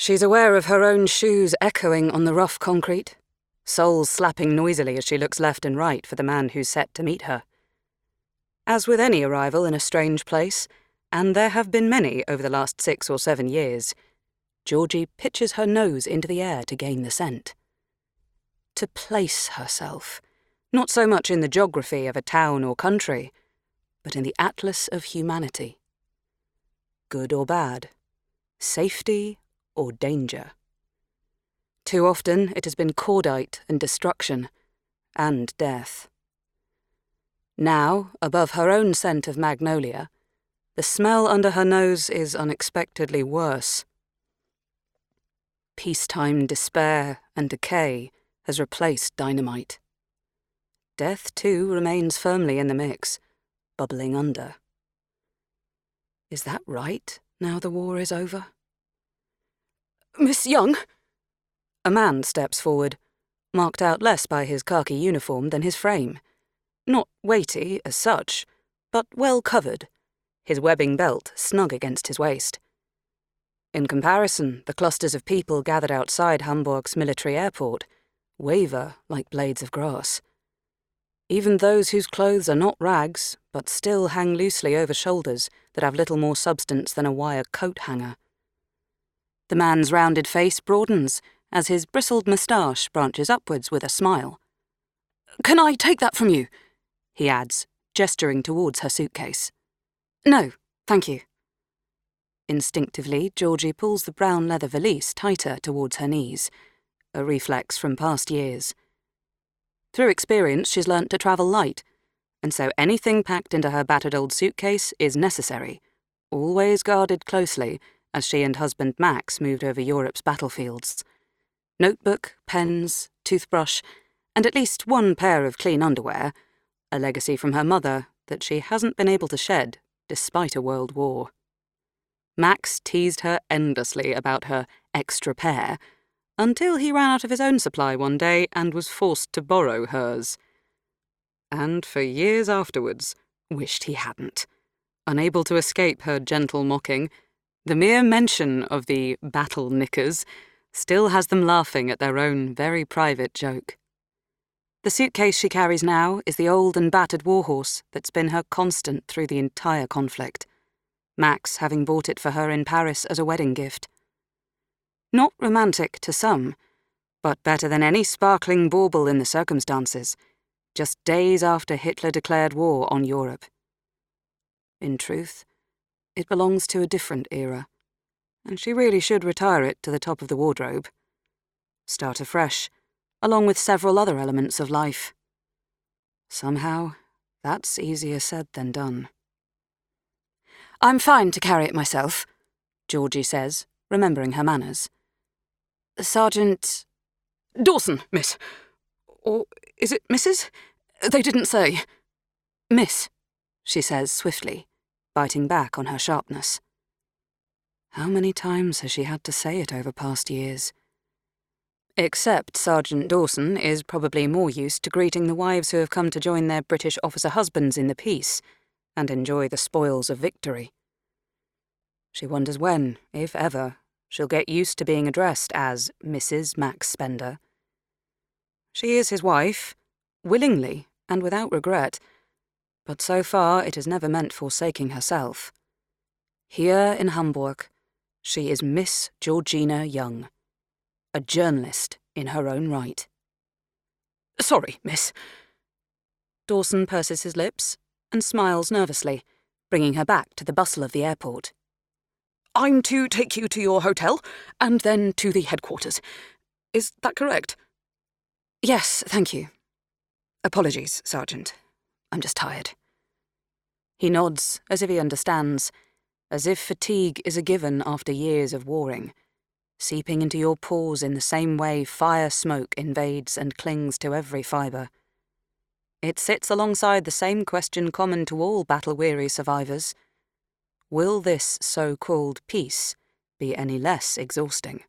She's aware of her own shoes echoing on the rough concrete, soles slapping noisily as she looks left and right for the man who's set to meet her. As with any arrival in a strange place, and there have been many over the last six or seven years, Georgie pitches her nose into the air to gain the scent. To place herself, not so much in the geography of a town or country, but in the atlas of humanity. Good or bad, safety or danger. Too often it has been cordite and destruction, and death. Now, above her own scent of magnolia, the smell under her nose is unexpectedly worse. Peacetime despair and decay has replaced dynamite. Death, too, remains firmly in the mix, bubbling under. Is that right, now the war is over? Miss Young? A man steps forward, marked out less by his khaki uniform than his frame. Not weighty as such, but well covered, his webbing belt snug against his waist. In comparison, the clusters of people gathered outside Hamburg's military airport waver like blades of grass. Even those whose clothes are not rags, but still hang loosely over shoulders that have little more substance than a wire coat hanger. The man's rounded face broadens as his bristled moustache branches upwards with a smile. Can I take that from you? he adds, gesturing towards her suitcase. No, thank you. Instinctively, Georgie pulls the brown leather valise tighter towards her knees, a reflex from past years. Through experience, she's learnt to travel light, and so anything packed into her battered old suitcase is necessary, always guarded closely as she and husband Max moved over Europe's battlefields. Notebook, pens, toothbrush, and at least one pair of clean underwear, a legacy from her mother that she hasn't been able to shed despite a world war. Max teased her endlessly about her extra pair until he ran out of his own supply one day and was forced to borrow hers. And for years afterwards, wished he hadn't. Unable to escape her gentle mocking, the mere mention of the battle knickers still has them laughing at their own very private joke. The suitcase she carries now is the old and battered warhorse that's been her constant through the entire conflict, Max having bought it for her in Paris as a wedding gift. Not romantic to some, but better than any sparkling bauble in the circumstances, just days after Hitler declared war on Europe. In truth, it belongs to a different era, and she really should retire it to the top of the wardrobe. Start afresh, along with several other elements of life. Somehow, that's easier said than done. I'm fine to carry it myself, Georgie says, remembering her manners. Sergeant. Dawson, miss. Or is it Mrs.? They didn't say. Miss, she says swiftly, biting back on her sharpness. How many times has she had to say it over past years? Except Sergeant Dawson is probably more used to greeting the wives who have come to join their British officer husbands in the peace and enjoy the spoils of victory. She wonders when, if ever, she'll get used to being addressed as Mrs. Max Spender. She is his wife, willingly and without regret, but so far it has never meant forsaking herself. Here in Hamburg, she is Miss Georgina Young a journalist in her own right. Sorry, miss. Dawson purses his lips and smiles nervously, bringing her back to the bustle of the airport. I'm to take you to your hotel and then to the headquarters. Is that correct? Yes, thank you. Apologies, Sergeant. I'm just tired. He nods as if he understands, as if fatigue is a given after years of warring seeping into your pores in the same way fire smoke invades and clings to every fibre. It sits alongside the same question common to all battle weary survivors Will this so called peace be any less exhausting?